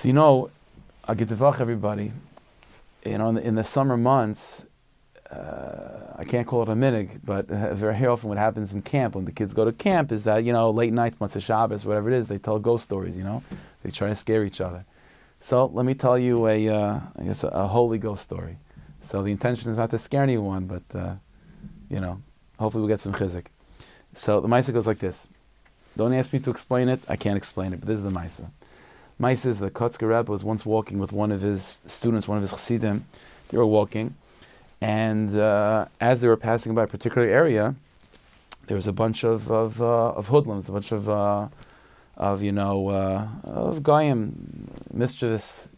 So you know, I get to everybody. You know, in the, in the summer months, uh, I can't call it a minhag, but uh, very often what happens in camp when the kids go to camp is that you know late nights, motzei Shabbos, whatever it is, they tell ghost stories. You know, they try to scare each other. So let me tell you a, uh, I guess a, a, holy ghost story. So the intention is not to scare anyone, but uh, you know, hopefully we'll get some chizzuk. So the Maaseh goes like this. Don't ask me to explain it. I can't explain it, but this is the Maaseh. Maaseh is the Kotzker Rebbe was once walking with one of his students, one of his chassidim. They were walking, and uh, as they were passing by a particular area, there was a bunch of of, uh, of hoodlums, a bunch of uh, of you know uh, of goyim, mischievous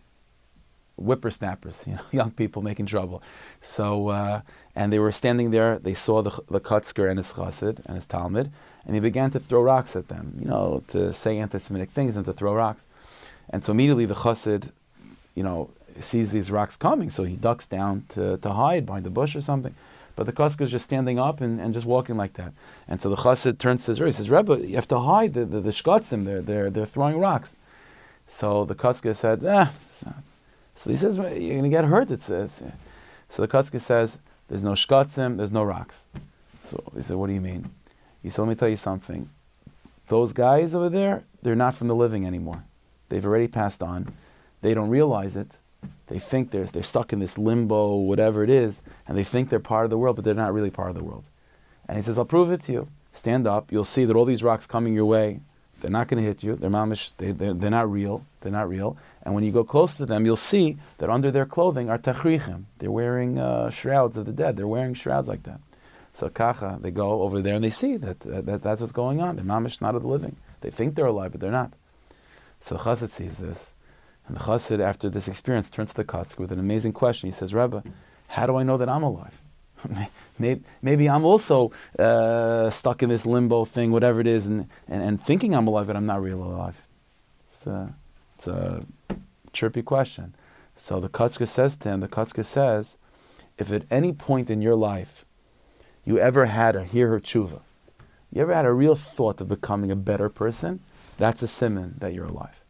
whippersnappers, you know, young people making trouble. So uh, and they were standing there. They saw the the and his chassid and his talmid, and he began to throw rocks at them, you know, to say anti-Semitic things and to throw rocks. And so immediately the chassid, you know, sees these rocks coming, so he ducks down to, to hide behind the bush or something. But the Kotzker is just standing up and, and just walking like that. And so the chassid turns to his He says, Rebbe, you have to hide the, the, the shkotzim. They're, they're, they're throwing rocks. So the Kotzker said, ah. So he says, well, you're going to get hurt. It's, it's, so the Kotzker says, there's no shkotzim, there's no rocks. So he said, what do you mean? He said, let me tell you something. Those guys over there, they're not from the living anymore. They've already passed on. They don't realize it. They think they're, they're stuck in this limbo, whatever it is, and they think they're part of the world, but they're not really part of the world. And he says, I'll prove it to you. Stand up. You'll see that all these rocks coming your way, they're not going to hit you. They're mamish. They, they're, they're not real. They're not real. And when you go close to them, you'll see that under their clothing are tachrichim. They're wearing uh, shrouds of the dead. They're wearing shrouds like that. So kacha, they go over there and they see that, that, that that's what's going on. They're mamish not of the living. They think they're alive, but they're not. So chassid sees this, and the chassid, after this experience, turns to the Kotzker with an amazing question. He says, Rebbe, how do I know that I'm alive? maybe, maybe, I'm also uh, stuck in this limbo thing, whatever it is, and, and, and thinking I'm alive, but I'm not really alive. It's a, it's a chirpy question. So the Kotzker says to him, the Kotzker says, if at any point in your life you ever had a hirhur tshuva, you ever had a real thought of becoming a better person, that's a simon that you're alive.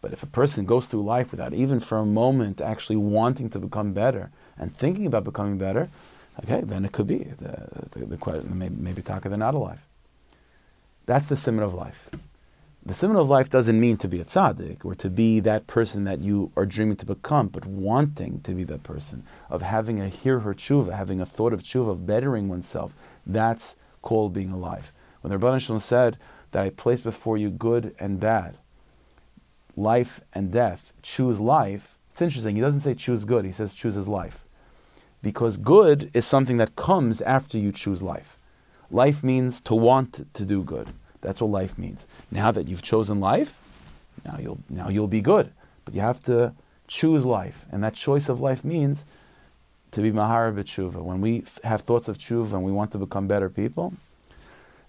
But if a person goes through life without even for a moment actually wanting to become better and thinking about becoming better, okay, then it could be the, question, maybe, maybe taka, they're not alive. That's the simon of life. The simon of life doesn't mean to be a tzaddik or to be that person that you are dreaming to become, but wanting to be that person, of having a hirhur tshuva, having a thought of tshuva, of bettering oneself. That's called being alive. When the Rebbe Shalom said that I place before you good and bad, life and death, choose life, it's interesting. He doesn't say choose good, he says choose his life. Because good is something that comes after you choose life. Life means to want to do good. That's what life means. Now that you've chosen life, now you'll now you'll be good. But you have to choose life, and that choice of life means to be mahara b'tshuva. When we have thoughts of tshuva and we want to become better people,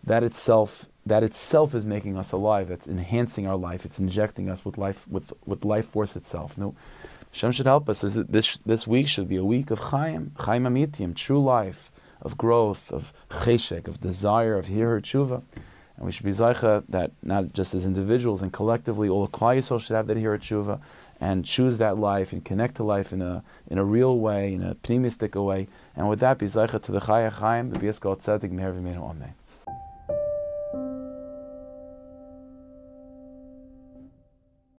that itself that itself is making us alive. That's enhancing our life. It's injecting us with life with, with life force itself. No, Hashem should help us. This this week should be a week of Chaim, Chaim Amitim, true life, of growth, of cheshek, of desire, of hir tshuva. And we should be zaycha that not just as individuals and collectively, all the Klal should have that hir tshuva and choose that life and connect to life in a in a real way, in a pneumistic way. And with that, be zaycha to the Chaya Chaim, the Bias Goel Tzedek, Meher Amen.